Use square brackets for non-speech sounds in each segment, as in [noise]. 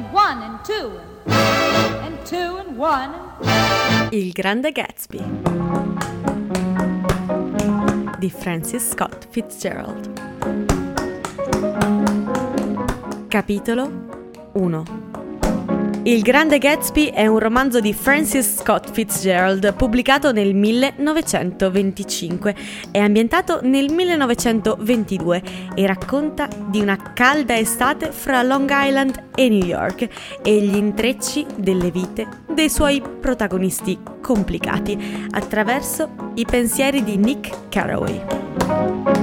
and one and two and two and one. Il grande Gatsby di Francis Scott Fitzgerald. Capitolo 1 il Grande Gatsby è un romanzo di Francis Scott Fitzgerald pubblicato nel 1925. È ambientato nel 1922 e racconta di una calda estate fra Long Island e New York e gli intrecci delle vite dei suoi protagonisti complicati attraverso i pensieri di Nick Carraway.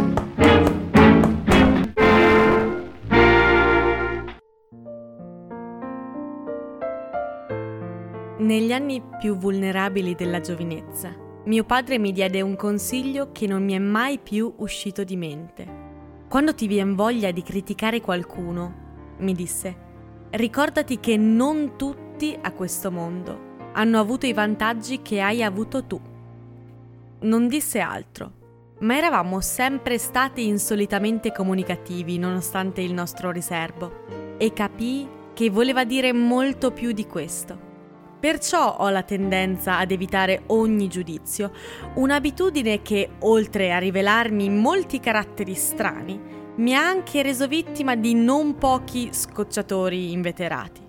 Negli anni più vulnerabili della giovinezza, mio padre mi diede un consiglio che non mi è mai più uscito di mente. Quando ti viene voglia di criticare qualcuno, mi disse, ricordati che non tutti a questo mondo hanno avuto i vantaggi che hai avuto tu. Non disse altro, ma eravamo sempre stati insolitamente comunicativi nonostante il nostro riservo e capii che voleva dire molto più di questo. Perciò ho la tendenza ad evitare ogni giudizio, un'abitudine che, oltre a rivelarmi molti caratteri strani, mi ha anche reso vittima di non pochi scocciatori inveterati.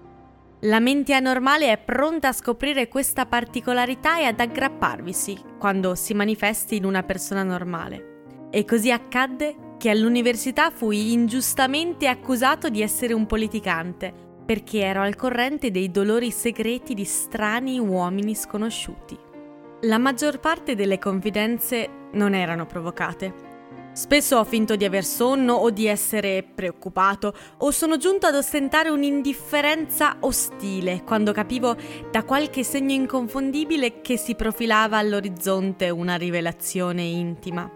La mente anormale è pronta a scoprire questa particolarità e ad aggrapparvisi quando si manifesti in una persona normale. E così accadde che all'università fui ingiustamente accusato di essere un politicante, perché ero al corrente dei dolori segreti di strani uomini sconosciuti. La maggior parte delle confidenze non erano provocate. Spesso ho finto di aver sonno o di essere preoccupato o sono giunto ad ostentare un'indifferenza ostile quando capivo da qualche segno inconfondibile che si profilava all'orizzonte una rivelazione intima.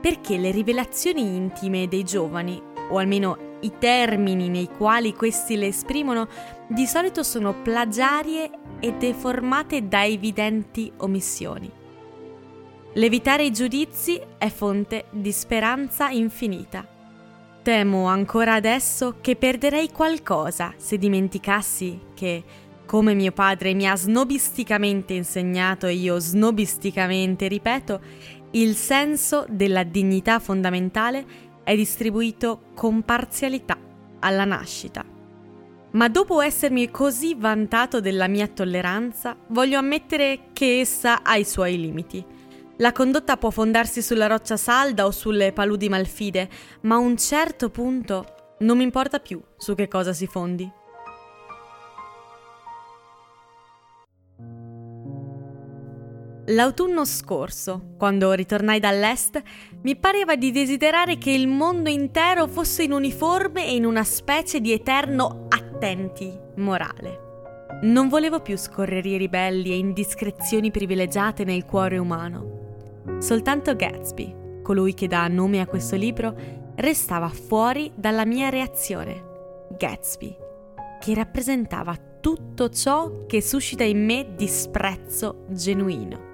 Perché le rivelazioni intime dei giovani, o almeno i termini nei quali questi le esprimono di solito sono plagiarie e deformate da evidenti omissioni. L'evitare i giudizi è fonte di speranza infinita. Temo ancora adesso che perderei qualcosa se dimenticassi che, come mio padre mi ha snobisticamente insegnato e io snobisticamente ripeto, il senso della dignità fondamentale è distribuito con parzialità alla nascita. Ma dopo essermi così vantato della mia tolleranza, voglio ammettere che essa ha i suoi limiti. La condotta può fondarsi sulla roccia salda o sulle paludi malfide, ma a un certo punto non mi importa più su che cosa si fondi. L'autunno scorso, quando ritornai dall'est, mi pareva di desiderare che il mondo intero fosse in uniforme e in una specie di eterno attenti morale. Non volevo più scorrerie ribelli e indiscrezioni privilegiate nel cuore umano. Soltanto Gatsby, colui che dà nome a questo libro, restava fuori dalla mia reazione. Gatsby, che rappresentava tutto ciò che suscita in me disprezzo genuino.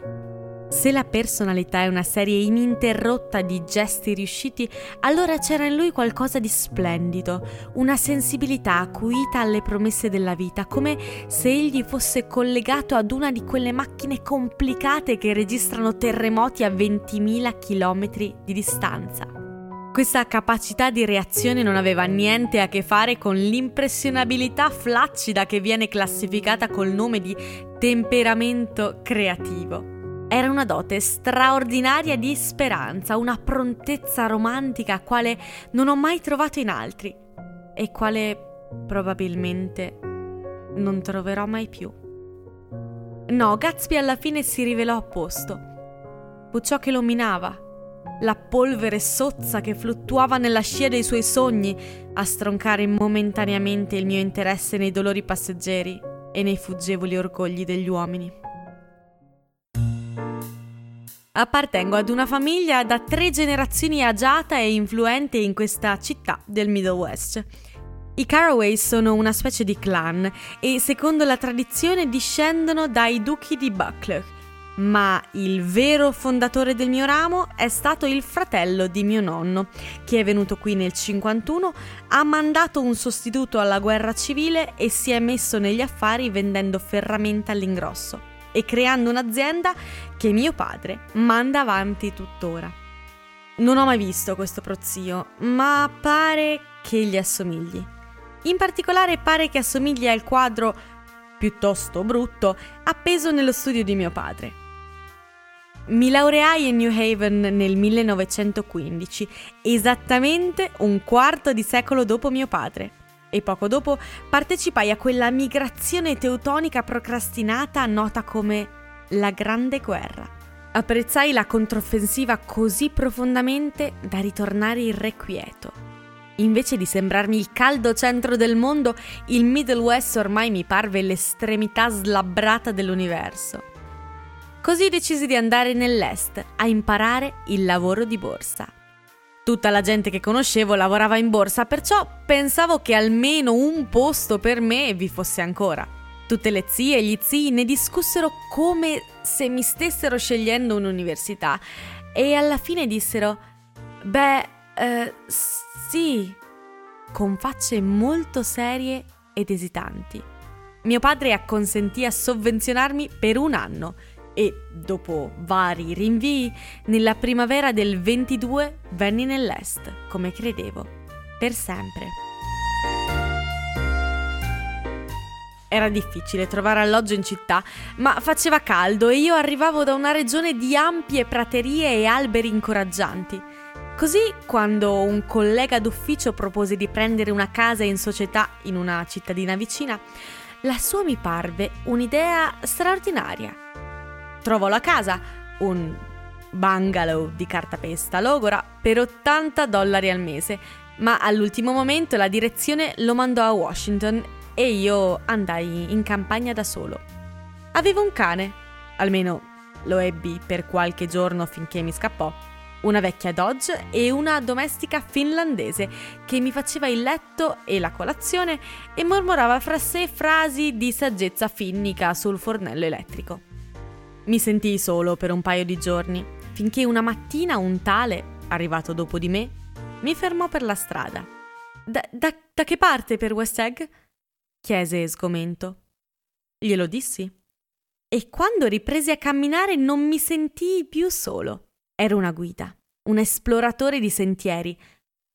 Se la personalità è una serie ininterrotta di gesti riusciti, allora c'era in lui qualcosa di splendido, una sensibilità acuita alle promesse della vita, come se egli fosse collegato ad una di quelle macchine complicate che registrano terremoti a 20.000 km di distanza. Questa capacità di reazione non aveva niente a che fare con l'impressionabilità flaccida che viene classificata col nome di temperamento creativo. Era una dote straordinaria di speranza, una prontezza romantica quale non ho mai trovato in altri e quale probabilmente non troverò mai più. No, Gatsby alla fine si rivelò opposto. Fu ciò che lo minava, la polvere sozza che fluttuava nella scia dei suoi sogni a stroncare momentaneamente il mio interesse nei dolori passeggeri e nei fuggevoli orgogli degli uomini. Appartengo ad una famiglia da tre generazioni agiata e influente in questa città del Middle West. I Caraways sono una specie di clan e secondo la tradizione discendono dai duchi di Buccleuch, ma il vero fondatore del mio ramo è stato il fratello di mio nonno, che è venuto qui nel 51, ha mandato un sostituto alla guerra civile e si è messo negli affari vendendo ferramenta all'ingrosso e creando un'azienda che mio padre manda avanti tuttora. Non ho mai visto questo prozio, ma pare che gli assomigli. In particolare pare che assomigli al quadro piuttosto brutto appeso nello studio di mio padre. Mi laureai a New Haven nel 1915, esattamente un quarto di secolo dopo mio padre. E poco dopo partecipai a quella migrazione teutonica procrastinata nota come la Grande Guerra. Apprezzai la controffensiva così profondamente da ritornare irrequieto. Invece di sembrarmi il caldo centro del mondo, il Middle West ormai mi parve l'estremità slabbrata dell'universo. Così decisi di andare nell'est a imparare il lavoro di borsa. Tutta la gente che conoscevo lavorava in borsa, perciò pensavo che almeno un posto per me vi fosse ancora. Tutte le zie e gli zii ne discussero come se mi stessero scegliendo un'università e alla fine dissero: Beh, eh, sì, con facce molto serie ed esitanti. Mio padre acconsentì a sovvenzionarmi per un anno e, dopo vari rinvii, nella primavera del 22 venni nell'est, come credevo, per sempre. Era difficile trovare alloggio in città, ma faceva caldo e io arrivavo da una regione di ampie praterie e alberi incoraggianti. Così, quando un collega d'ufficio propose di prendere una casa in società in una cittadina vicina, la sua mi parve un'idea straordinaria trovò la casa, un bungalow di cartapesta logora, per 80 dollari al mese, ma all'ultimo momento la direzione lo mandò a Washington e io andai in campagna da solo. Avevo un cane, almeno lo ebbi per qualche giorno finché mi scappò, una vecchia Dodge e una domestica finlandese che mi faceva il letto e la colazione e mormorava fra sé frasi di saggezza finnica sul fornello elettrico. Mi sentii solo per un paio di giorni, finché una mattina un tale, arrivato dopo di me, mi fermò per la strada. Da, da, da che parte per West Egg? chiese sgomento. Glielo dissi. E quando ripresi a camminare non mi sentii più solo. Ero una guida, un esploratore di sentieri,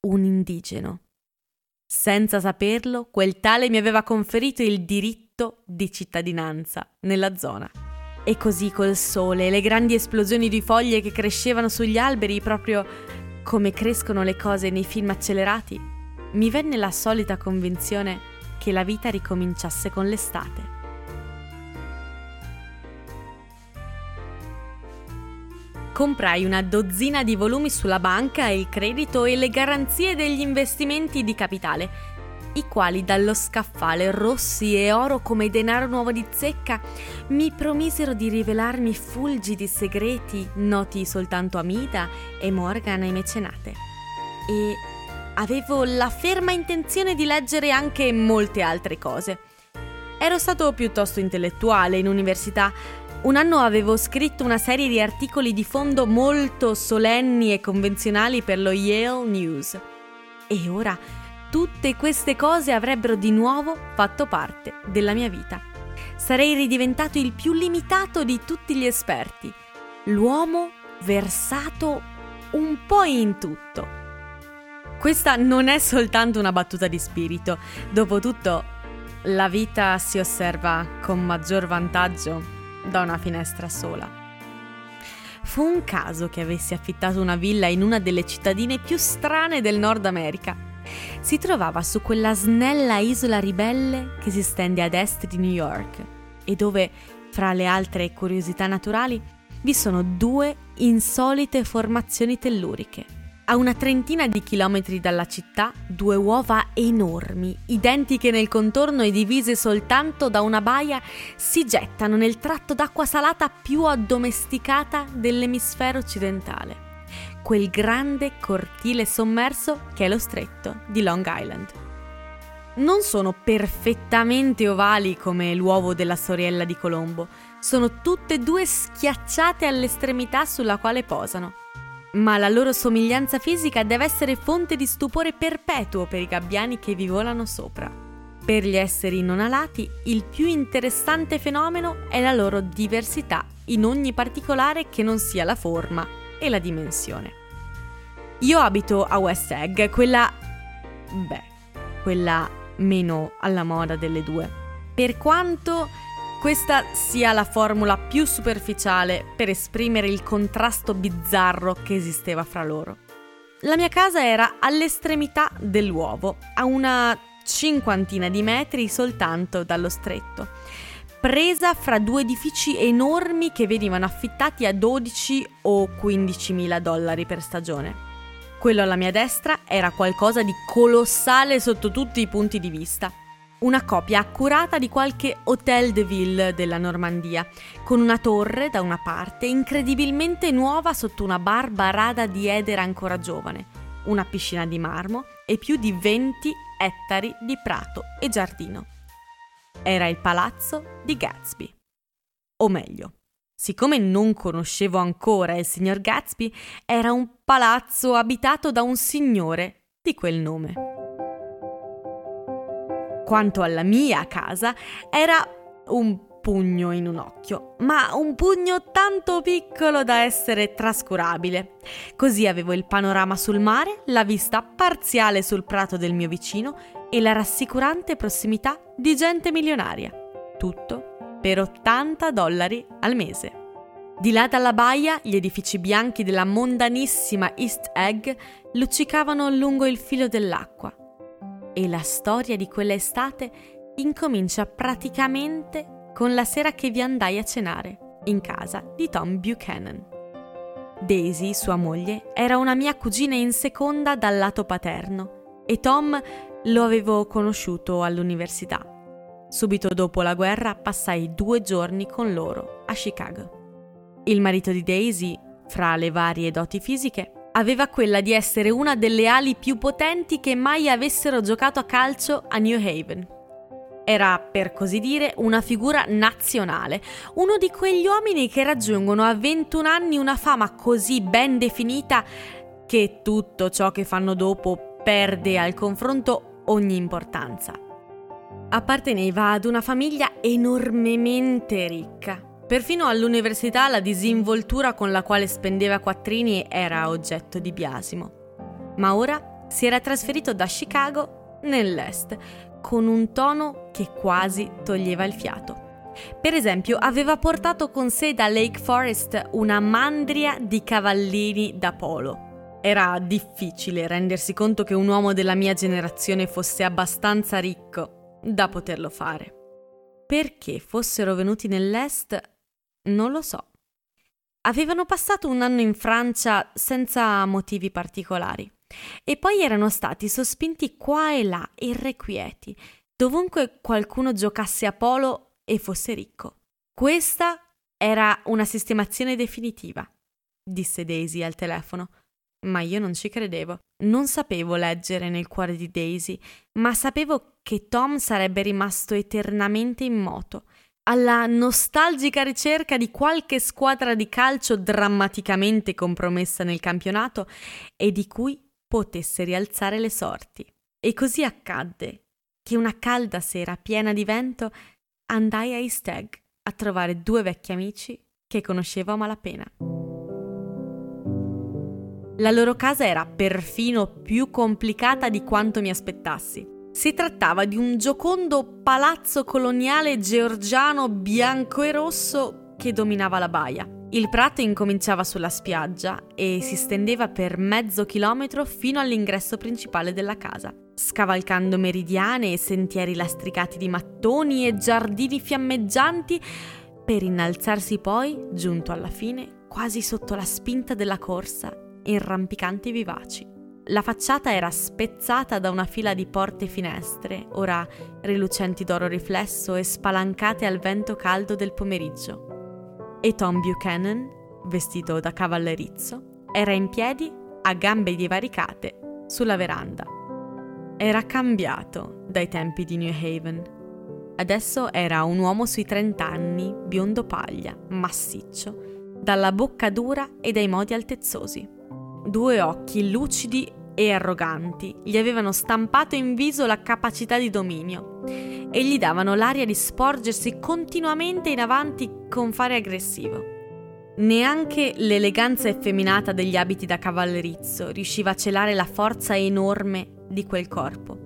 un indigeno. Senza saperlo, quel tale mi aveva conferito il diritto di cittadinanza nella zona. E così col sole le grandi esplosioni di foglie che crescevano sugli alberi, proprio come crescono le cose nei film accelerati, mi venne la solita convinzione che la vita ricominciasse con l'estate. Comprai una dozzina di volumi sulla banca, il credito e le garanzie degli investimenti di capitale i quali dallo scaffale rossi e oro come denaro nuovo di zecca mi promisero di rivelarmi fulgidi segreti noti soltanto a Mida e Morgan e mecenate. E avevo la ferma intenzione di leggere anche molte altre cose. Ero stato piuttosto intellettuale in università. Un anno avevo scritto una serie di articoli di fondo molto solenni e convenzionali per lo Yale News. E ora tutte queste cose avrebbero di nuovo fatto parte della mia vita. Sarei ridiventato il più limitato di tutti gli esperti, l'uomo versato un po' in tutto. Questa non è soltanto una battuta di spirito, dopotutto la vita si osserva con maggior vantaggio da una finestra sola. Fu un caso che avessi affittato una villa in una delle cittadine più strane del Nord America si trovava su quella snella isola ribelle che si stende ad est di New York e dove, fra le altre curiosità naturali, vi sono due insolite formazioni telluriche. A una trentina di chilometri dalla città, due uova enormi, identiche nel contorno e divise soltanto da una baia, si gettano nel tratto d'acqua salata più addomesticata dell'emisfero occidentale quel grande cortile sommerso che è lo stretto di Long Island. non sono perfettamente ovali come l'uovo della sorella di Colombo, sono tutte e due schiacciate all'estremità sulla quale posano. Ma la loro somiglianza fisica deve essere fonte di stupore perpetuo per i gabbiani che vi volano sopra. Per gli esseri non alati, il più interessante fenomeno è la loro diversità in ogni particolare che non sia la forma e la dimensione. Io abito a West Egg, quella... beh, quella meno alla moda delle due. Per quanto questa sia la formula più superficiale per esprimere il contrasto bizzarro che esisteva fra loro. La mia casa era all'estremità dell'uovo, a una cinquantina di metri soltanto dallo stretto, presa fra due edifici enormi che venivano affittati a 12 o 15 mila dollari per stagione. Quello alla mia destra era qualcosa di colossale sotto tutti i punti di vista. Una copia accurata di qualche Hotel de Ville della Normandia, con una torre da una parte incredibilmente nuova sotto una barba rada di edera ancora giovane, una piscina di marmo e più di 20 ettari di prato e giardino. Era il palazzo di Gatsby. O meglio, Siccome non conoscevo ancora il signor Gatsby, era un palazzo abitato da un signore di quel nome. Quanto alla mia casa, era un pugno in un occhio, ma un pugno tanto piccolo da essere trascurabile. Così avevo il panorama sul mare, la vista parziale sul prato del mio vicino e la rassicurante prossimità di gente milionaria. Tutto per 80 dollari al mese. Di là dalla baia, gli edifici bianchi della mondanissima East Egg luccicavano lungo il filo dell'acqua. E la storia di quell'estate incomincia praticamente con la sera che vi andai a cenare in casa di Tom Buchanan. Daisy, sua moglie, era una mia cugina in seconda dal lato paterno e Tom lo avevo conosciuto all'università. Subito dopo la guerra passai due giorni con loro a Chicago. Il marito di Daisy, fra le varie doti fisiche, aveva quella di essere una delle ali più potenti che mai avessero giocato a calcio a New Haven. Era, per così dire, una figura nazionale, uno di quegli uomini che raggiungono a 21 anni una fama così ben definita che tutto ciò che fanno dopo perde al confronto ogni importanza. Apparteneva ad una famiglia enormemente ricca. Perfino all'università la disinvoltura con la quale spendeva quattrini era oggetto di biasimo. Ma ora si era trasferito da Chicago nell'est, con un tono che quasi toglieva il fiato. Per esempio, aveva portato con sé da Lake Forest una mandria di cavallini da polo. Era difficile rendersi conto che un uomo della mia generazione fosse abbastanza ricco da poterlo fare. Perché fossero venuti nell'Est non lo so. Avevano passato un anno in Francia senza motivi particolari e poi erano stati sospinti qua e là, irrequieti, dovunque qualcuno giocasse a polo e fosse ricco. Questa era una sistemazione definitiva, disse Daisy al telefono ma io non ci credevo. Non sapevo leggere nel cuore di Daisy, ma sapevo che Tom sarebbe rimasto eternamente in moto, alla nostalgica ricerca di qualche squadra di calcio drammaticamente compromessa nel campionato e di cui potesse rialzare le sorti. E così accadde che una calda sera piena di vento andai a East Egg a trovare due vecchi amici che conoscevo a malapena. La loro casa era perfino più complicata di quanto mi aspettassi. Si trattava di un giocondo palazzo coloniale georgiano bianco e rosso che dominava la baia. Il prato incominciava sulla spiaggia e si stendeva per mezzo chilometro fino all'ingresso principale della casa, scavalcando meridiane e sentieri lastricati di mattoni e giardini fiammeggianti, per innalzarsi poi, giunto alla fine, quasi sotto la spinta della corsa in rampicanti vivaci. La facciata era spezzata da una fila di porte e finestre, ora rilucenti d'oro riflesso e spalancate al vento caldo del pomeriggio. E Tom Buchanan, vestito da cavallerizzo, era in piedi, a gambe divaricate, sulla veranda. Era cambiato dai tempi di New Haven. Adesso era un uomo sui 30 anni, biondo paglia, massiccio, dalla bocca dura e dai modi altezzosi. Due occhi lucidi e arroganti gli avevano stampato in viso la capacità di dominio e gli davano l'aria di sporgersi continuamente in avanti con fare aggressivo. Neanche l'eleganza effeminata degli abiti da cavallerizzo riusciva a celare la forza enorme di quel corpo.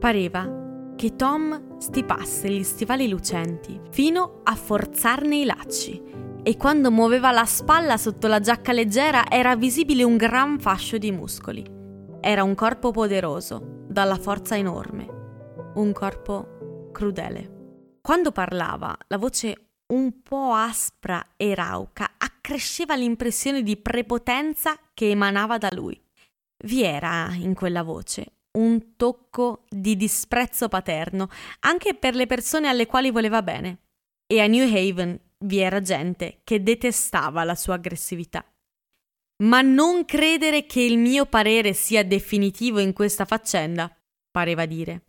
Pareva che Tom stipasse gli stivali lucenti fino a forzarne i lacci e quando muoveva la spalla sotto la giacca leggera era visibile un gran fascio di muscoli. Era un corpo poderoso, dalla forza enorme, un corpo crudele. Quando parlava, la voce un po' aspra e rauca accresceva l'impressione di prepotenza che emanava da lui. Vi era in quella voce un tocco di disprezzo paterno, anche per le persone alle quali voleva bene. E a New Haven vi era gente che detestava la sua aggressività. Ma non credere che il mio parere sia definitivo in questa faccenda, pareva dire.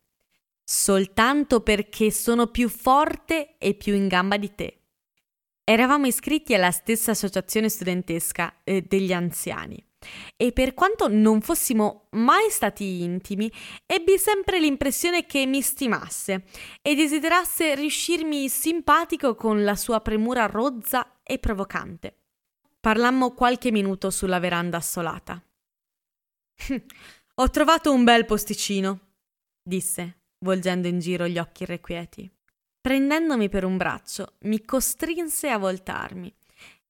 Soltanto perché sono più forte e più in gamba di te. Eravamo iscritti alla stessa associazione studentesca eh, degli anziani e per quanto non fossimo mai stati intimi, ebbi sempre l'impressione che mi stimasse e desiderasse riuscirmi simpatico con la sua premura rozza e provocante. Parlammo qualche minuto sulla veranda assolata. [laughs] Ho trovato un bel posticino, disse, volgendo in giro gli occhi irrequieti. Prendendomi per un braccio, mi costrinse a voltarmi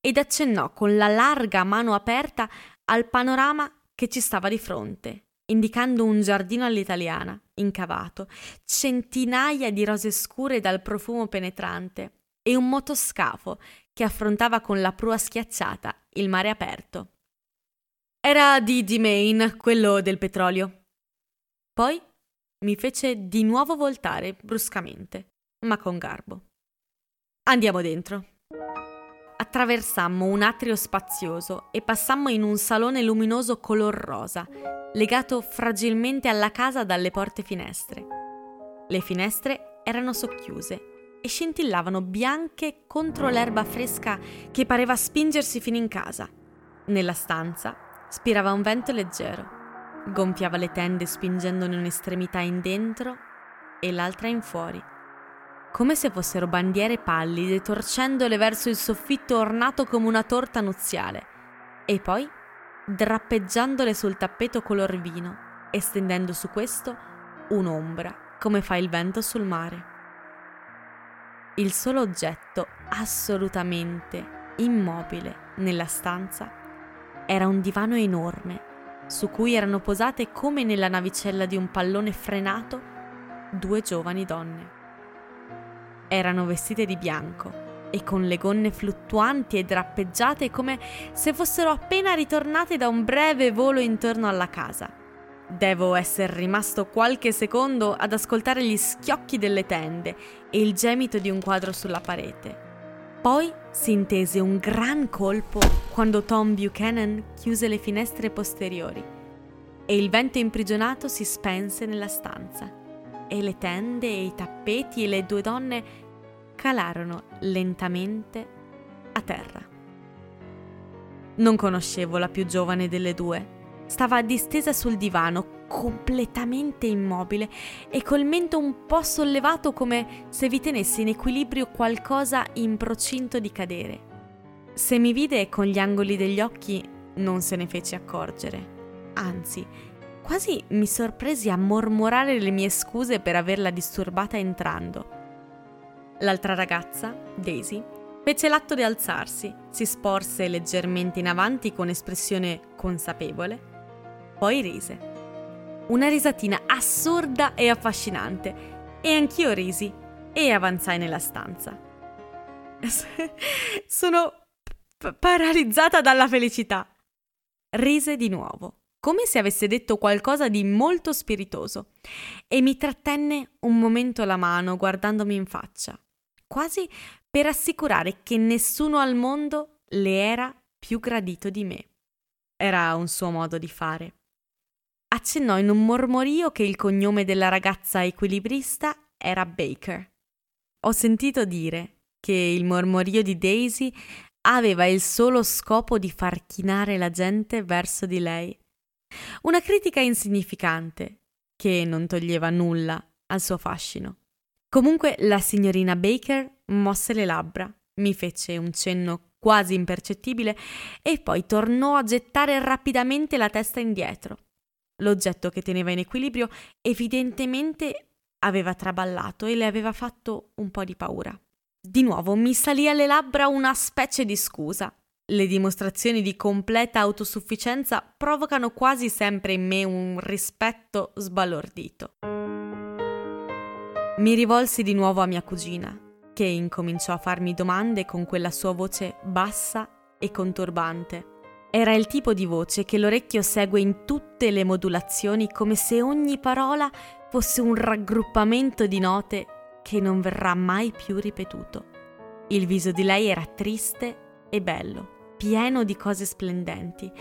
ed accennò con la larga mano aperta al panorama che ci stava di fronte, indicando un giardino all'italiana, incavato, centinaia di rose scure dal profumo penetrante e un motoscafo che affrontava con la prua schiacciata il mare aperto. Era di D. quello del petrolio. Poi mi fece di nuovo voltare bruscamente, ma con garbo. Andiamo dentro attraversammo un atrio spazioso e passammo in un salone luminoso color rosa, legato fragilmente alla casa dalle porte finestre. Le finestre erano socchiuse e scintillavano bianche contro l'erba fresca che pareva spingersi fino in casa. Nella stanza spirava un vento leggero, gonfiava le tende spingendone un'estremità in dentro e l'altra in fuori come se fossero bandiere pallide torcendole verso il soffitto ornato come una torta nuziale, e poi drappeggiandole sul tappeto color vino, estendendo su questo un'ombra, come fa il vento sul mare. Il solo oggetto assolutamente immobile nella stanza era un divano enorme, su cui erano posate come nella navicella di un pallone frenato due giovani donne. Erano vestite di bianco e con le gonne fluttuanti e drappeggiate come se fossero appena ritornate da un breve volo intorno alla casa. Devo essere rimasto qualche secondo ad ascoltare gli schiocchi delle tende e il gemito di un quadro sulla parete. Poi si intese un gran colpo quando Tom Buchanan chiuse le finestre posteriori e il vento imprigionato si spense nella stanza e le tende e i tappeti e le due donne calarono lentamente a terra. Non conoscevo la più giovane delle due. Stava distesa sul divano, completamente immobile e col mento un po' sollevato come se vi tenesse in equilibrio qualcosa in procinto di cadere. Se mi vide con gli angoli degli occhi non se ne fece accorgere. Anzi, Quasi mi sorpresi a mormorare le mie scuse per averla disturbata entrando. L'altra ragazza, Daisy, fece l'atto di alzarsi, si sporse leggermente in avanti con espressione consapevole, poi rise. Una risatina assurda e affascinante, e anch'io risi e avanzai nella stanza. [laughs] Sono p- paralizzata dalla felicità. Rise di nuovo come se avesse detto qualcosa di molto spiritoso, e mi trattenne un momento la mano guardandomi in faccia, quasi per assicurare che nessuno al mondo le era più gradito di me. Era un suo modo di fare. Accennò in un mormorio che il cognome della ragazza equilibrista era Baker. Ho sentito dire che il mormorio di Daisy aveva il solo scopo di far chinare la gente verso di lei. Una critica insignificante, che non toglieva nulla al suo fascino. Comunque la signorina Baker mosse le labbra, mi fece un cenno quasi impercettibile e poi tornò a gettare rapidamente la testa indietro. L'oggetto che teneva in equilibrio evidentemente aveva traballato e le aveva fatto un po' di paura. Di nuovo mi salì alle labbra una specie di scusa. Le dimostrazioni di completa autosufficienza provocano quasi sempre in me un rispetto sbalordito. Mi rivolsi di nuovo a mia cugina, che incominciò a farmi domande con quella sua voce bassa e conturbante. Era il tipo di voce che l'orecchio segue in tutte le modulazioni come se ogni parola fosse un raggruppamento di note che non verrà mai più ripetuto. Il viso di lei era triste e bello, pieno di cose splendenti,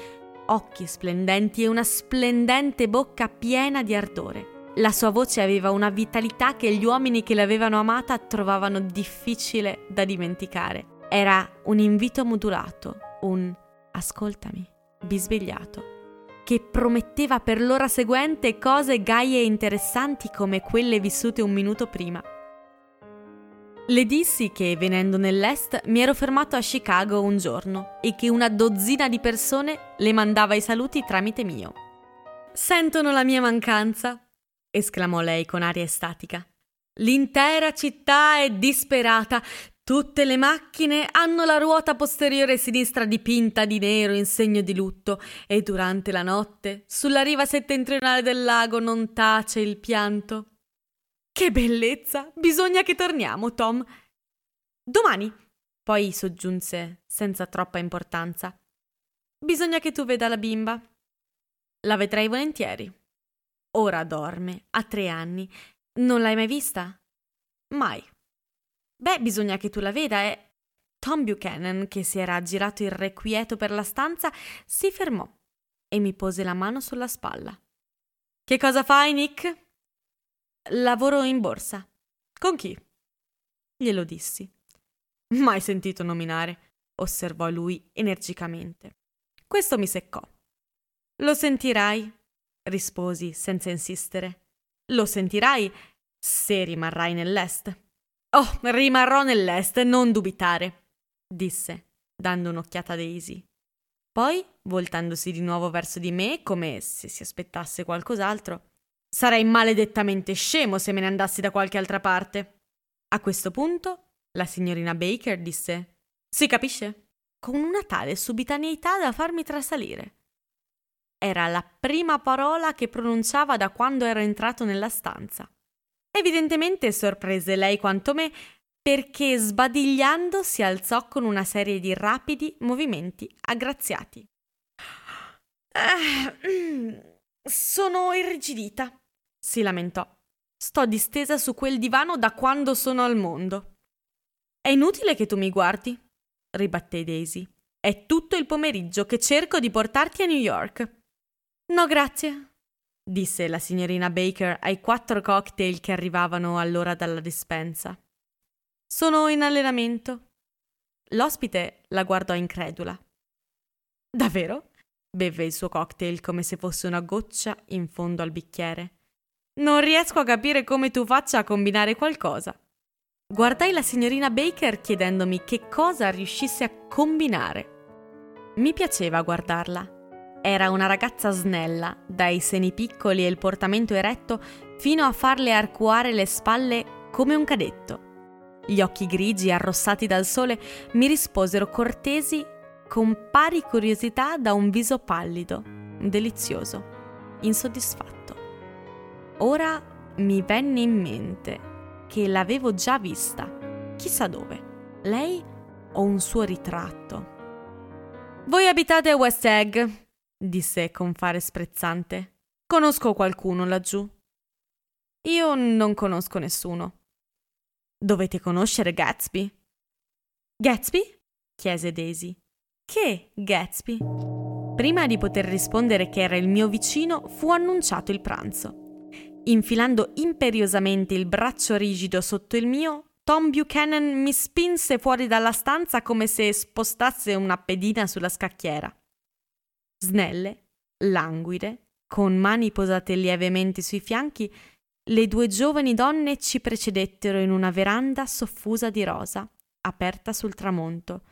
occhi splendenti e una splendente bocca piena di ardore. La sua voce aveva una vitalità che gli uomini che l'avevano amata trovavano difficile da dimenticare. Era un invito modulato, un ascoltami, bisvegliato, che prometteva per l'ora seguente cose gaie e interessanti come quelle vissute un minuto prima. Le dissi che, venendo nell'Est, mi ero fermato a Chicago un giorno e che una dozzina di persone le mandava i saluti tramite mio. Sentono la mia mancanza, esclamò lei con aria estatica. L'intera città è disperata. Tutte le macchine hanno la ruota posteriore sinistra dipinta di nero in segno di lutto e durante la notte, sulla riva settentrionale del lago, non tace il pianto. Che bellezza! Bisogna che torniamo, Tom. Domani. Poi soggiunse, senza troppa importanza. Bisogna che tu veda la bimba. La vedrei volentieri. Ora dorme, ha tre anni. Non l'hai mai vista? Mai. Beh, bisogna che tu la veda e... Tom Buchanan, che si era girato irrequieto per la stanza, si fermò e mi pose la mano sulla spalla. Che cosa fai, Nick? Lavoro in borsa. Con chi? Glielo dissi. Mai sentito nominare, osservò lui energicamente. Questo mi seccò. Lo sentirai, risposi senza insistere. Lo sentirai se rimarrai nell'est. Oh, rimarrò nell'est, non dubitare, disse, dando un'occhiata a Daisy. Poi, voltandosi di nuovo verso di me, come se si aspettasse qualcos'altro, sarei maledettamente scemo se me ne andassi da qualche altra parte. A questo punto, la signorina Baker disse: Si capisce? Con una tale subitaneità da farmi trasalire. Era la prima parola che pronunciava da quando ero entrato nella stanza. Evidentemente sorprese lei quanto me, perché sbadigliando si alzò con una serie di rapidi movimenti aggraziati. Eh, sono irrigidita, si lamentò. Sto distesa su quel divano da quando sono al mondo. È inutile che tu mi guardi, ribatté Daisy. È tutto il pomeriggio che cerco di portarti a New York. No, grazie, disse la signorina Baker ai quattro cocktail che arrivavano allora dalla dispensa. Sono in allenamento. L'ospite la guardò incredula. Davvero? Beve il suo cocktail come se fosse una goccia in fondo al bicchiere. Non riesco a capire come tu faccia a combinare qualcosa. Guardai la signorina Baker chiedendomi che cosa riuscisse a combinare. Mi piaceva guardarla. Era una ragazza snella, dai seni piccoli e il portamento eretto fino a farle arcuare le spalle come un cadetto. Gli occhi grigi arrossati dal sole mi risposero cortesi con pari curiosità da un viso pallido, delizioso, insoddisfatto. Ora mi venne in mente che l'avevo già vista, chissà dove, lei o un suo ritratto. Voi abitate a West Egg, disse con fare sprezzante. Conosco qualcuno laggiù. Io non conosco nessuno. Dovete conoscere Gatsby. Gatsby? chiese Daisy. Che Gatsby? Prima di poter rispondere che era il mio vicino, fu annunciato il pranzo. Infilando imperiosamente il braccio rigido sotto il mio, Tom Buchanan mi spinse fuori dalla stanza come se spostasse una pedina sulla scacchiera. Snelle, languide, con mani posate lievemente sui fianchi, le due giovani donne ci precedettero in una veranda soffusa di rosa, aperta sul tramonto,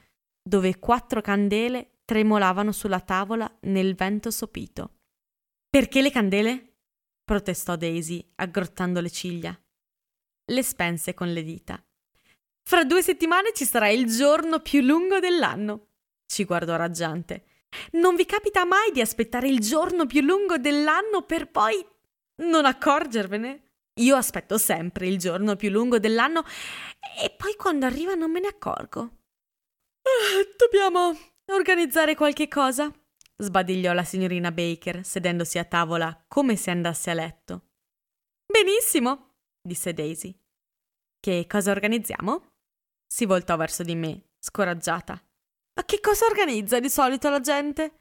dove quattro candele tremolavano sulla tavola nel vento sopito. Perché le candele? protestò Daisy, aggrottando le ciglia. Le spense con le dita. Fra due settimane ci sarà il giorno più lungo dell'anno. Ci guardò raggiante. Non vi capita mai di aspettare il giorno più lungo dell'anno per poi non accorgervene? Io aspetto sempre il giorno più lungo dell'anno e poi quando arriva non me ne accorgo. Ah, dobbiamo Organizzare qualche cosa? sbadigliò la signorina Baker, sedendosi a tavola come se andasse a letto. Benissimo, disse Daisy. Che cosa organizziamo? Si voltò verso di me, scoraggiata. Ma che cosa organizza di solito la gente?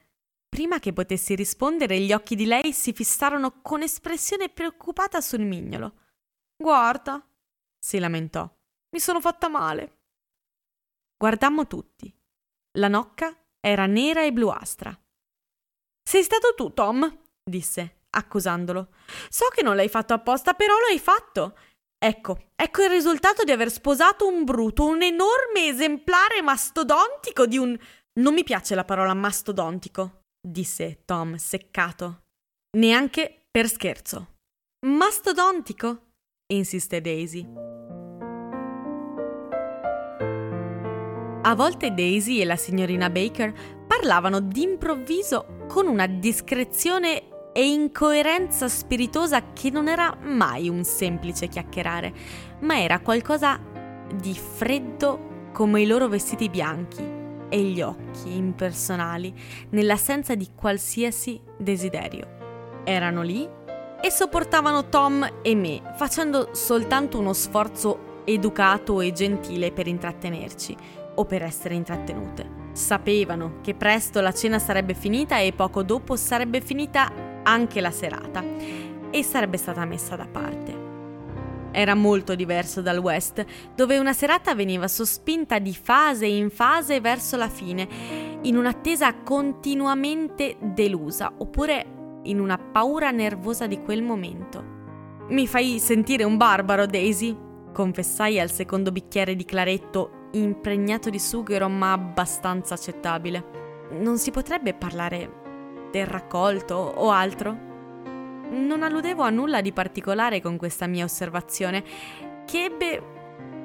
Prima che potessi rispondere, gli occhi di lei si fissarono con espressione preoccupata sul mignolo. Guarda, si lamentò, mi sono fatta male. Guardammo tutti. La nocca era nera e bluastra. Sei stato tu, Tom, disse, accusandolo. So che non l'hai fatto apposta, però lo hai fatto. Ecco, ecco il risultato di aver sposato un bruto, un enorme esemplare mastodontico di un... Non mi piace la parola mastodontico, disse Tom, seccato. Neanche per scherzo. Mastodontico? insiste Daisy. A volte Daisy e la signorina Baker parlavano d'improvviso con una discrezione e incoerenza spiritosa che non era mai un semplice chiacchierare, ma era qualcosa di freddo come i loro vestiti bianchi e gli occhi impersonali nell'assenza di qualsiasi desiderio. Erano lì e sopportavano Tom e me, facendo soltanto uno sforzo educato e gentile per intrattenerci o per essere intrattenute. Sapevano che presto la cena sarebbe finita e poco dopo sarebbe finita anche la serata e sarebbe stata messa da parte. Era molto diverso dal West, dove una serata veniva sospinta di fase in fase verso la fine, in un'attesa continuamente delusa, oppure in una paura nervosa di quel momento. Mi fai sentire un barbaro, Daisy, confessai al secondo bicchiere di claretto impregnato di sughero ma abbastanza accettabile. Non si potrebbe parlare del raccolto o altro? Non alludevo a nulla di particolare con questa mia osservazione, che ebbe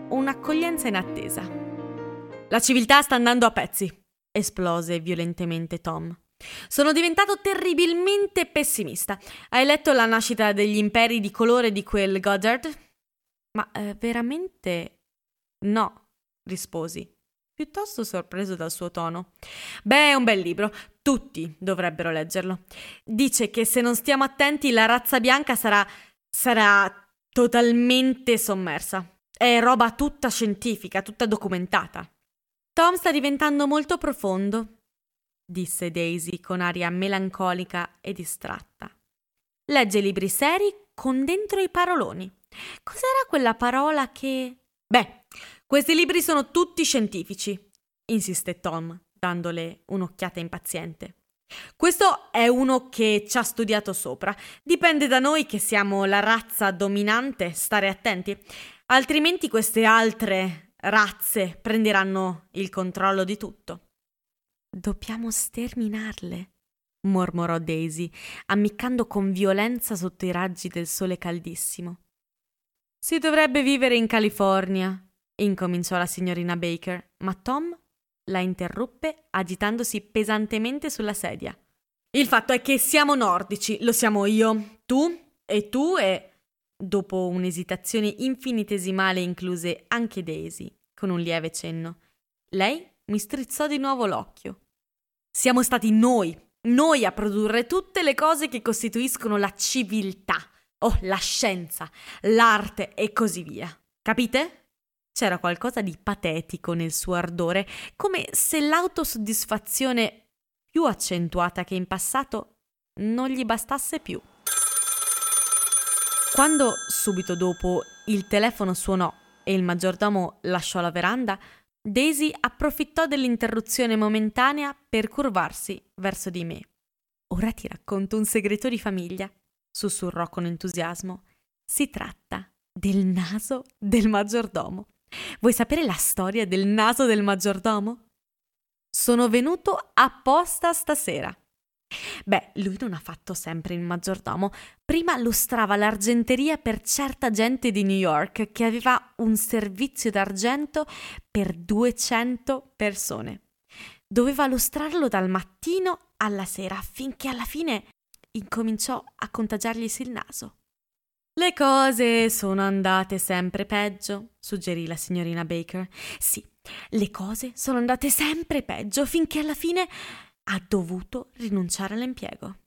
un'accoglienza inattesa. La civiltà sta andando a pezzi, esplose violentemente Tom. Sono diventato terribilmente pessimista. Hai letto la nascita degli imperi di colore di quel Goddard? Ma eh, veramente no risposi, piuttosto sorpreso dal suo tono. Beh, è un bel libro, tutti dovrebbero leggerlo. Dice che se non stiamo attenti la razza bianca sarà sarà totalmente sommersa. È roba tutta scientifica, tutta documentata. Tom sta diventando molto profondo, disse Daisy con aria melancolica e distratta. Legge libri seri con dentro i paroloni. Cos'era quella parola che... Beh, questi libri sono tutti scientifici, insiste Tom, dandole un'occhiata impaziente. Questo è uno che ci ha studiato sopra. Dipende da noi che siamo la razza dominante, stare attenti. Altrimenti queste altre razze prenderanno il controllo di tutto. Dobbiamo sterminarle, mormorò Daisy, ammiccando con violenza sotto i raggi del sole caldissimo. Si dovrebbe vivere in California, incominciò la signorina Baker, ma Tom la interruppe agitandosi pesantemente sulla sedia. Il fatto è che siamo nordici, lo siamo io, tu e tu e... Dopo un'esitazione infinitesimale incluse anche Daisy, con un lieve cenno. Lei mi strizzò di nuovo l'occhio. Siamo stati noi, noi a produrre tutte le cose che costituiscono la civiltà, o oh, la scienza, l'arte e così via. Capite? C'era qualcosa di patetico nel suo ardore, come se l'autosoddisfazione più accentuata che in passato non gli bastasse più. Quando subito dopo il telefono suonò e il maggiordomo lasciò la veranda, Daisy approfittò dell'interruzione momentanea per curvarsi verso di me. Ora ti racconto un segreto di famiglia, sussurrò con entusiasmo. Si tratta del naso del maggiordomo. Vuoi sapere la storia del naso del maggiordomo? Sono venuto apposta stasera. Beh, lui non ha fatto sempre il maggiordomo. Prima lustrava l'argenteria per certa gente di New York che aveva un servizio d'argento per 200 persone. Doveva lustrarlo dal mattino alla sera finché alla fine incominciò a contagiarglisi il naso. Le cose sono andate sempre peggio, suggerì la signorina Baker. Sì, le cose sono andate sempre peggio finché alla fine ha dovuto rinunciare all'impiego.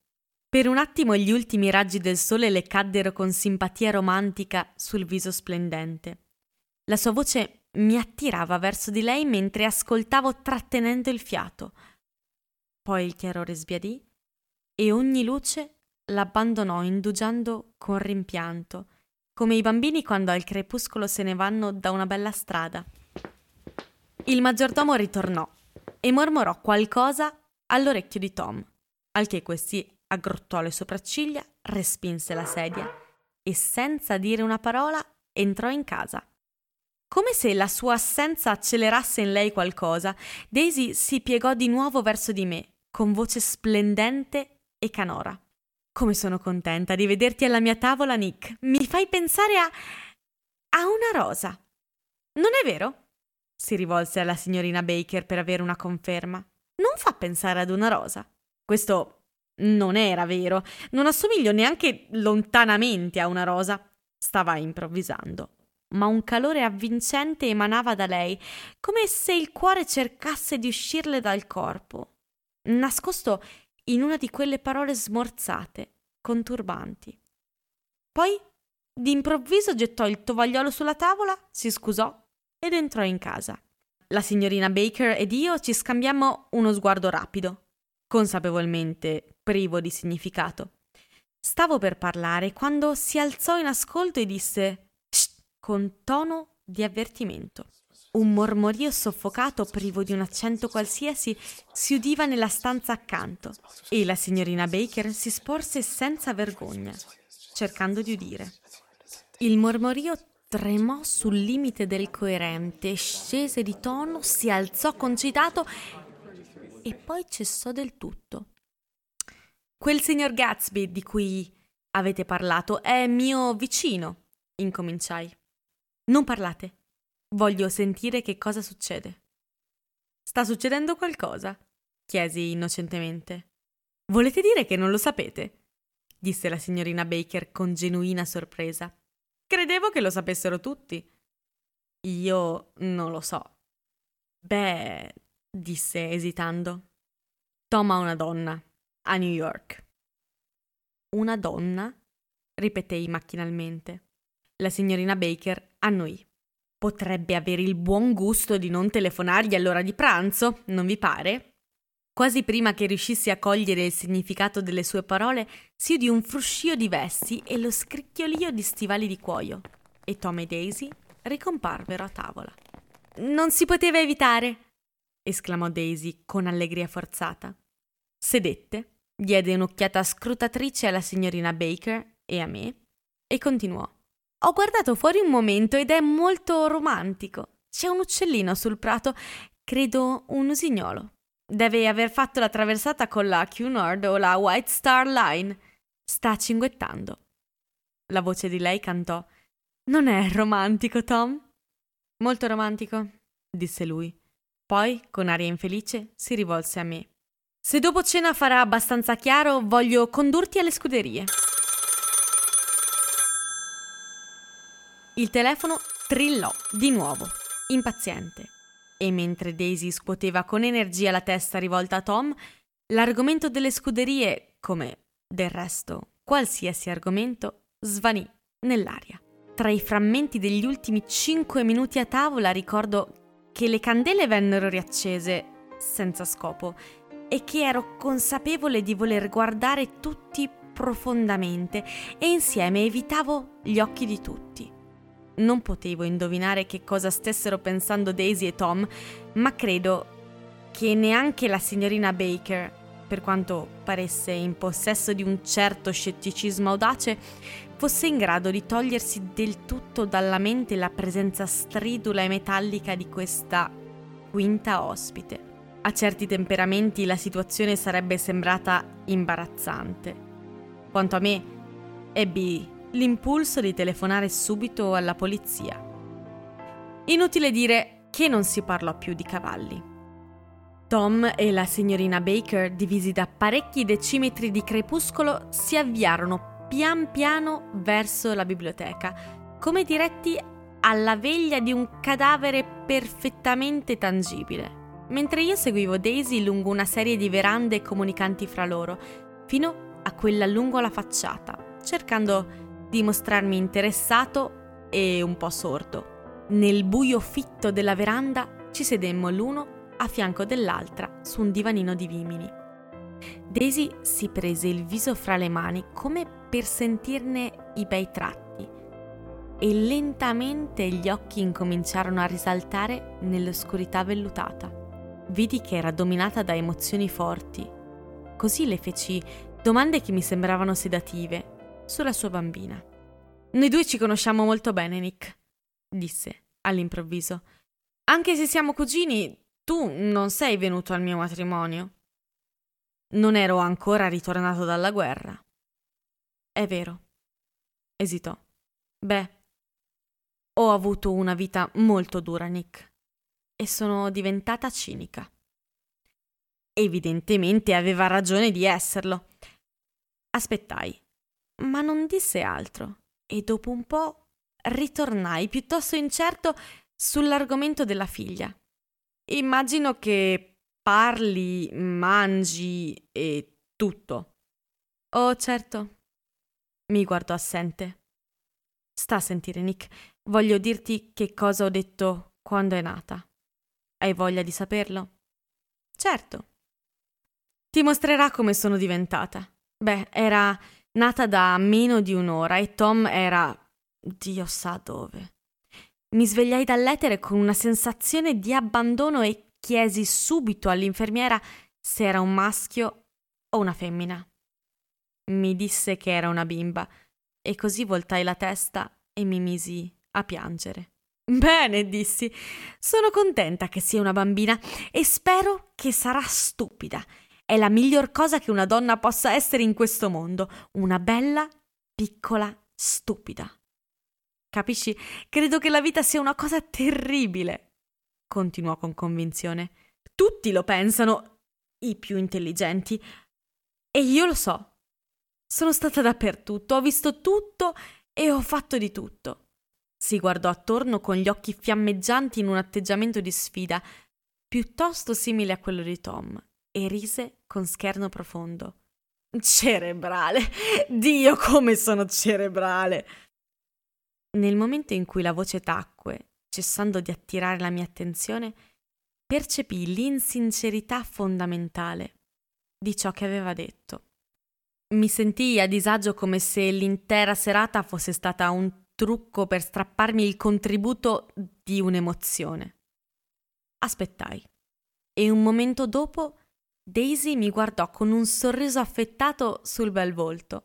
Per un attimo gli ultimi raggi del sole le caddero con simpatia romantica sul viso splendente. La sua voce mi attirava verso di lei mentre ascoltavo trattenendo il fiato. Poi il chiarore sbiadì e ogni luce l'abbandonò indugiando con rimpianto, come i bambini quando al crepuscolo se ne vanno da una bella strada. Il maggiordomo ritornò e mormorò qualcosa all'orecchio di Tom, al che questi aggrottò le sopracciglia, respinse la sedia e senza dire una parola entrò in casa. Come se la sua assenza accelerasse in lei qualcosa, Daisy si piegò di nuovo verso di me, con voce splendente e canora. Come sono contenta di vederti alla mia tavola, Nick. Mi fai pensare a. a una rosa. Non è vero? si rivolse alla signorina Baker per avere una conferma non fa pensare ad una rosa. Questo non era vero, non assomiglio neanche lontanamente a una rosa. Stava improvvisando. Ma un calore avvincente emanava da lei, come se il cuore cercasse di uscirle dal corpo, nascosto in una di quelle parole smorzate, conturbanti. Poi, d'improvviso, gettò il tovagliolo sulla tavola, si scusò ed entrò in casa. La signorina Baker ed io ci scambiammo uno sguardo rapido, consapevolmente privo di significato. Stavo per parlare quando si alzò in ascolto e disse con tono di avvertimento. Un mormorio soffocato, privo di un accento qualsiasi, si udiva nella stanza accanto e la signorina Baker si sporse senza vergogna, cercando di udire. Il mormorio tremò sul limite del coerente, scese di tono, si alzò concitato e poi cessò del tutto. Quel signor Gatsby di cui avete parlato è mio vicino, incominciai. Non parlate. Voglio sentire che cosa succede. Sta succedendo qualcosa? chiesi innocentemente. Volete dire che non lo sapete? disse la signorina Baker con genuina sorpresa. Credevo che lo sapessero tutti. Io non lo so. Beh, disse esitando. Tom ha una donna a New York. Una donna? ripetei macchinalmente. La signorina Baker annui. Potrebbe avere il buon gusto di non telefonargli all'ora di pranzo, non vi pare? Quasi prima che riuscissi a cogliere il significato delle sue parole, si udì un fruscio di vesti e lo scricchiolio di stivali di cuoio. E Tom e Daisy ricomparvero a tavola. Non si poteva evitare! esclamò Daisy con allegria forzata. Sedette, diede un'occhiata scrutatrice alla signorina Baker e a me e continuò. Ho guardato fuori un momento ed è molto romantico. C'è un uccellino sul prato, credo un usignolo. Deve aver fatto la traversata con la Cunard o la White Star Line. Sta cinguettando. La voce di lei cantò. Non è romantico, Tom? Molto romantico, disse lui. Poi, con aria infelice, si rivolse a me. Se dopo cena farà abbastanza chiaro, voglio condurti alle scuderie. Il telefono trillò di nuovo, impaziente. E mentre Daisy scuoteva con energia la testa rivolta a Tom, l'argomento delle scuderie, come del resto qualsiasi argomento, svanì nell'aria. Tra i frammenti degli ultimi cinque minuti a tavola ricordo che le candele vennero riaccese senza scopo e che ero consapevole di voler guardare tutti profondamente e insieme evitavo gli occhi di tutti. Non potevo indovinare che cosa stessero pensando Daisy e Tom, ma credo che neanche la signorina Baker, per quanto paresse in possesso di un certo scetticismo audace, fosse in grado di togliersi del tutto dalla mente la presenza stridula e metallica di questa quinta ospite. A certi temperamenti la situazione sarebbe sembrata imbarazzante. Quanto a me, ebbi l'impulso di telefonare subito alla polizia. Inutile dire che non si parlò più di cavalli. Tom e la signorina Baker, divisi da parecchi decimetri di crepuscolo, si avviarono pian piano verso la biblioteca, come diretti alla veglia di un cadavere perfettamente tangibile, mentre io seguivo Daisy lungo una serie di verande comunicanti fra loro, fino a quella lungo la facciata, cercando di mostrarmi interessato e un po' sordo. Nel buio fitto della veranda ci sedemmo l'uno a fianco dell'altra su un divanino di vimini. Daisy si prese il viso fra le mani come per sentirne i bei tratti e lentamente gli occhi incominciarono a risaltare nell'oscurità vellutata. Vidi che era dominata da emozioni forti. Così le feci domande che mi sembravano sedative sulla sua bambina. Noi due ci conosciamo molto bene, Nick, disse all'improvviso. Anche se siamo cugini, tu non sei venuto al mio matrimonio. Non ero ancora ritornato dalla guerra. È vero. Esitò. Beh, ho avuto una vita molto dura, Nick, e sono diventata cinica. Evidentemente aveva ragione di esserlo. Aspettai, ma non disse altro, e dopo un po' ritornai piuttosto incerto sull'argomento della figlia. Immagino che parli, mangi e tutto. Oh, certo. Mi guardò assente. Sta a sentire, Nick. Voglio dirti che cosa ho detto quando è nata. Hai voglia di saperlo? Certo. Ti mostrerà come sono diventata. Beh, era nata da meno di un'ora e Tom era... Dio sa dove. Mi svegliai dall'etere con una sensazione di abbandono e chiesi subito all'infermiera se era un maschio o una femmina. Mi disse che era una bimba e così voltai la testa e mi misi a piangere. Bene, dissi, sono contenta che sia una bambina e spero che sarà stupida. È la miglior cosa che una donna possa essere in questo mondo, una bella, piccola, stupida. Capisci? Credo che la vita sia una cosa terribile, continuò con convinzione. Tutti lo pensano, i più intelligenti. E io lo so. Sono stata dappertutto, ho visto tutto e ho fatto di tutto. Si guardò attorno con gli occhi fiammeggianti in un atteggiamento di sfida, piuttosto simile a quello di Tom, e rise con scherno profondo. Cerebrale! Dio, come sono cerebrale! Nel momento in cui la voce tacque, cessando di attirare la mia attenzione, percepì l'insincerità fondamentale di ciò che aveva detto. Mi sentii a disagio come se l'intera serata fosse stata un trucco per strapparmi il contributo di un'emozione. Aspettai e un momento dopo Daisy mi guardò con un sorriso affettato sul bel volto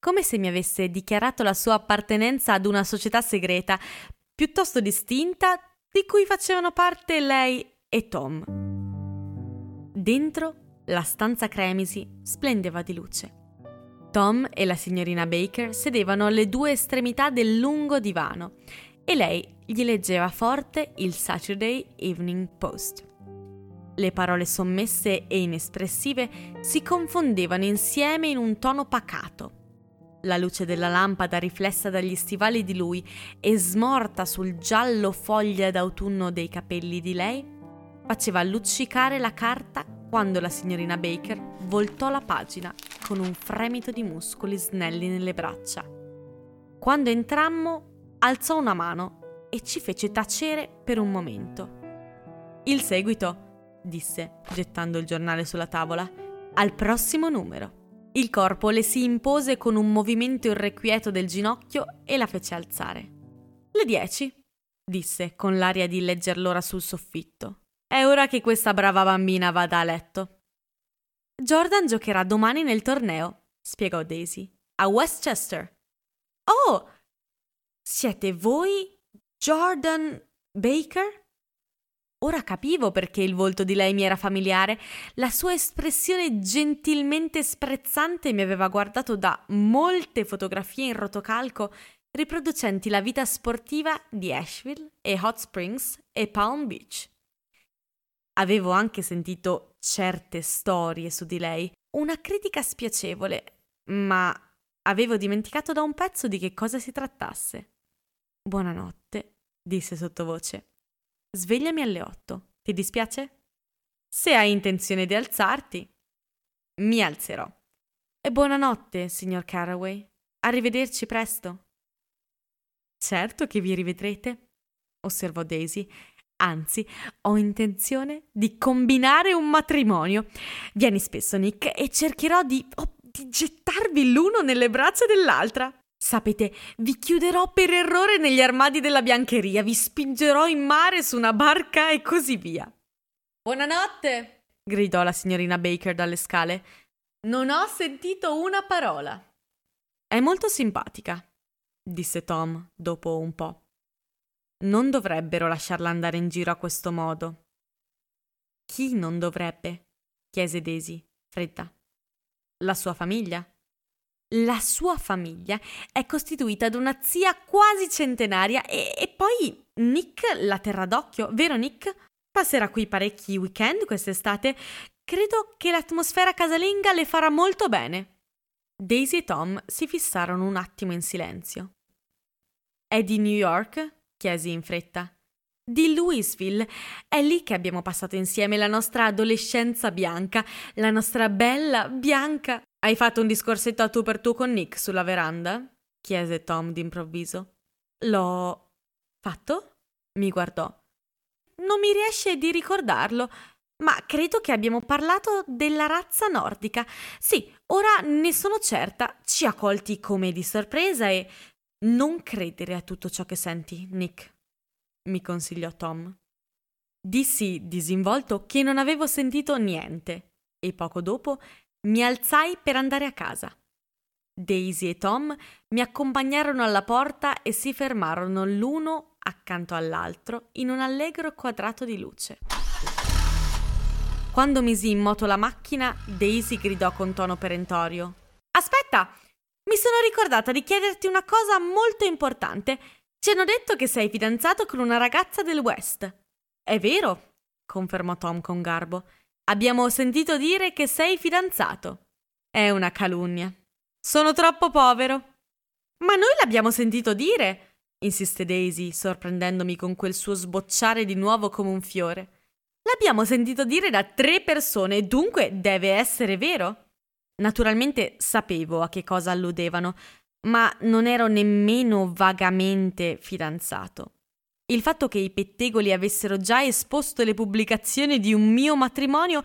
come se mi avesse dichiarato la sua appartenenza ad una società segreta, piuttosto distinta, di cui facevano parte lei e Tom. Dentro la stanza Cremisi splendeva di luce. Tom e la signorina Baker sedevano alle due estremità del lungo divano e lei gli leggeva forte il Saturday Evening Post. Le parole sommesse e inespressive si confondevano insieme in un tono pacato la luce della lampada riflessa dagli stivali di lui e smorta sul giallo foglia d'autunno dei capelli di lei, faceva luccicare la carta quando la signorina Baker voltò la pagina con un fremito di muscoli snelli nelle braccia. Quando entrammo, alzò una mano e ci fece tacere per un momento. Il seguito disse, gettando il giornale sulla tavola. Al prossimo numero. Il corpo le si impose con un movimento irrequieto del ginocchio e la fece alzare. Le dieci, disse con l'aria di legger l'ora sul soffitto. È ora che questa brava bambina vada a letto. Jordan giocherà domani nel torneo, spiegò Daisy, a Westchester. Oh! Siete voi Jordan Baker? Ora capivo perché il volto di lei mi era familiare. La sua espressione gentilmente sprezzante mi aveva guardato da molte fotografie in rotocalco riproducenti la vita sportiva di Asheville e Hot Springs e Palm Beach. Avevo anche sentito certe storie su di lei, una critica spiacevole, ma avevo dimenticato da un pezzo di che cosa si trattasse. Buonanotte, disse sottovoce. Svegliami alle otto. Ti dispiace? Se hai intenzione di alzarti, mi alzerò. E buonanotte, signor Caraway. Arrivederci presto. Certo che vi rivedrete, osservò Daisy. Anzi, ho intenzione di combinare un matrimonio. Vieni spesso, Nick, e cercherò di, oh, di gettarvi l'uno nelle braccia dell'altra. Sapete, vi chiuderò per errore negli armadi della biancheria, vi spingerò in mare su una barca e così via. Buonanotte, gridò la signorina Baker dalle scale. Non ho sentito una parola. È molto simpatica, disse Tom dopo un po'. Non dovrebbero lasciarla andare in giro a questo modo. Chi non dovrebbe? chiese Daisy, fredda. La sua famiglia? La sua famiglia è costituita da una zia quasi centenaria e, e poi Nick la terrà d'occhio, vero Nick? Passerà qui parecchi weekend quest'estate. Credo che l'atmosfera casalinga le farà molto bene. Daisy e Tom si fissarono un attimo in silenzio. È di New York? chiesi in fretta. Di Louisville. È lì che abbiamo passato insieme la nostra adolescenza bianca, la nostra bella bianca hai fatto un discorsetto a tu per tu con Nick sulla veranda? chiese Tom d'improvviso. L'ho fatto? mi guardò. Non mi riesce di ricordarlo, ma credo che abbiamo parlato della razza nordica. Sì, ora ne sono certa. Ci ha colti come di sorpresa e non credere a tutto ciò che senti, Nick, mi consigliò Tom. Dissi disinvolto che non avevo sentito niente e poco dopo mi alzai per andare a casa. Daisy e Tom mi accompagnarono alla porta e si fermarono l'uno accanto all'altro in un allegro quadrato di luce. Quando misi in moto la macchina, Daisy gridò con tono perentorio: Aspetta! Mi sono ricordata di chiederti una cosa molto importante. Ci hanno detto che sei fidanzato con una ragazza del West. È vero, confermò Tom con garbo. Abbiamo sentito dire che sei fidanzato. È una calunnia. Sono troppo povero. Ma noi l'abbiamo sentito dire, insiste Daisy, sorprendendomi con quel suo sbocciare di nuovo come un fiore. L'abbiamo sentito dire da tre persone, dunque deve essere vero. Naturalmente sapevo a che cosa alludevano, ma non ero nemmeno vagamente fidanzato. Il fatto che i pettegoli avessero già esposto le pubblicazioni di un mio matrimonio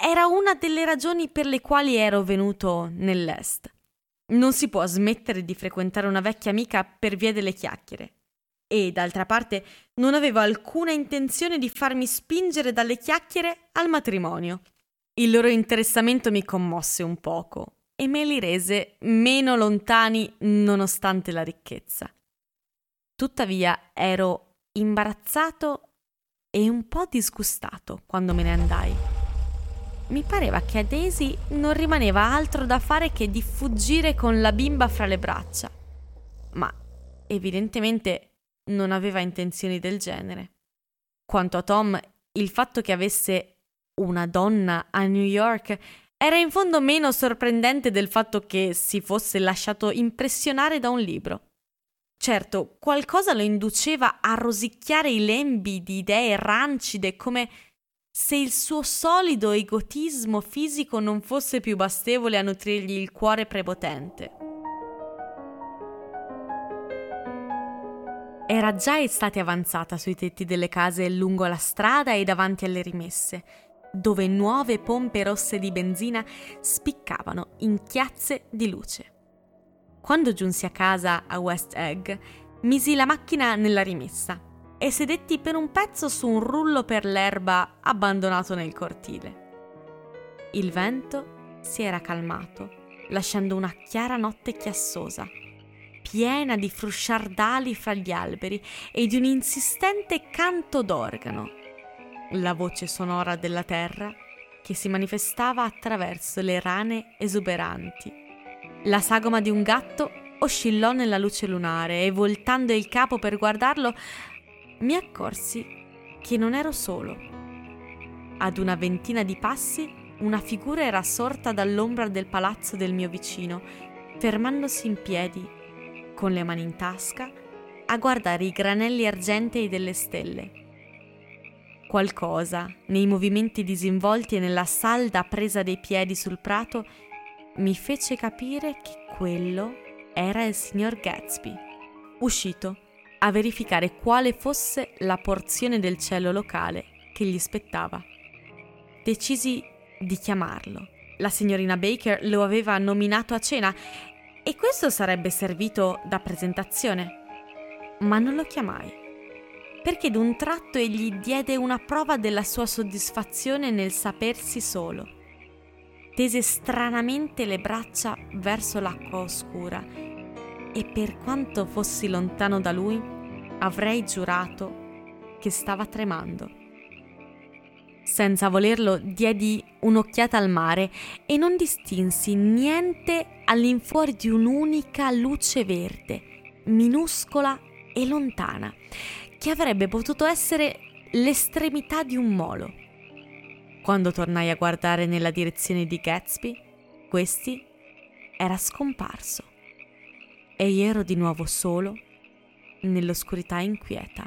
era una delle ragioni per le quali ero venuto nell'Est. Non si può smettere di frequentare una vecchia amica per via delle chiacchiere. E, d'altra parte, non avevo alcuna intenzione di farmi spingere dalle chiacchiere al matrimonio. Il loro interessamento mi commosse un poco e me li rese meno lontani nonostante la ricchezza. Tuttavia ero imbarazzato e un po' disgustato quando me ne andai. Mi pareva che a Daisy non rimaneva altro da fare che di fuggire con la bimba fra le braccia. Ma evidentemente non aveva intenzioni del genere. Quanto a Tom, il fatto che avesse una donna a New York era in fondo meno sorprendente del fatto che si fosse lasciato impressionare da un libro. Certo, qualcosa lo induceva a rosicchiare i lembi di idee rancide come se il suo solido egotismo fisico non fosse più bastevole a nutrirgli il cuore prepotente. Era già estate avanzata sui tetti delle case lungo la strada e davanti alle rimesse, dove nuove pompe rosse di benzina spiccavano in chiazze di luce. Quando giunsi a casa a West Egg, misi la macchina nella rimessa e sedetti per un pezzo su un rullo per l'erba abbandonato nel cortile. Il vento si era calmato, lasciando una chiara notte chiassosa piena di frusciardali fra gli alberi e di un insistente canto d'organo, la voce sonora della terra che si manifestava attraverso le rane esuberanti. La sagoma di un gatto oscillò nella luce lunare e voltando il capo per guardarlo mi accorsi che non ero solo. Ad una ventina di passi una figura era sorta dall'ombra del palazzo del mio vicino, fermandosi in piedi con le mani in tasca, a guardare i granelli argentei delle stelle. Qualcosa, nei movimenti disinvolti e nella salda presa dei piedi sul prato, mi fece capire che quello era il signor Gatsby, uscito a verificare quale fosse la porzione del cielo locale che gli spettava. Decisi di chiamarlo. La signorina Baker lo aveva nominato a cena e questo sarebbe servito da presentazione. Ma non lo chiamai, perché d'un tratto egli diede una prova della sua soddisfazione nel sapersi solo. Tese stranamente le braccia verso l'acqua oscura e per quanto fossi lontano da lui, avrei giurato che stava tremando. Senza volerlo diedi un'occhiata al mare e non distinsi niente all'infuori di un'unica luce verde, minuscola e lontana, che avrebbe potuto essere l'estremità di un molo. Quando tornai a guardare nella direzione di Gatsby, questi era scomparso e io ero di nuovo solo nell'oscurità inquieta.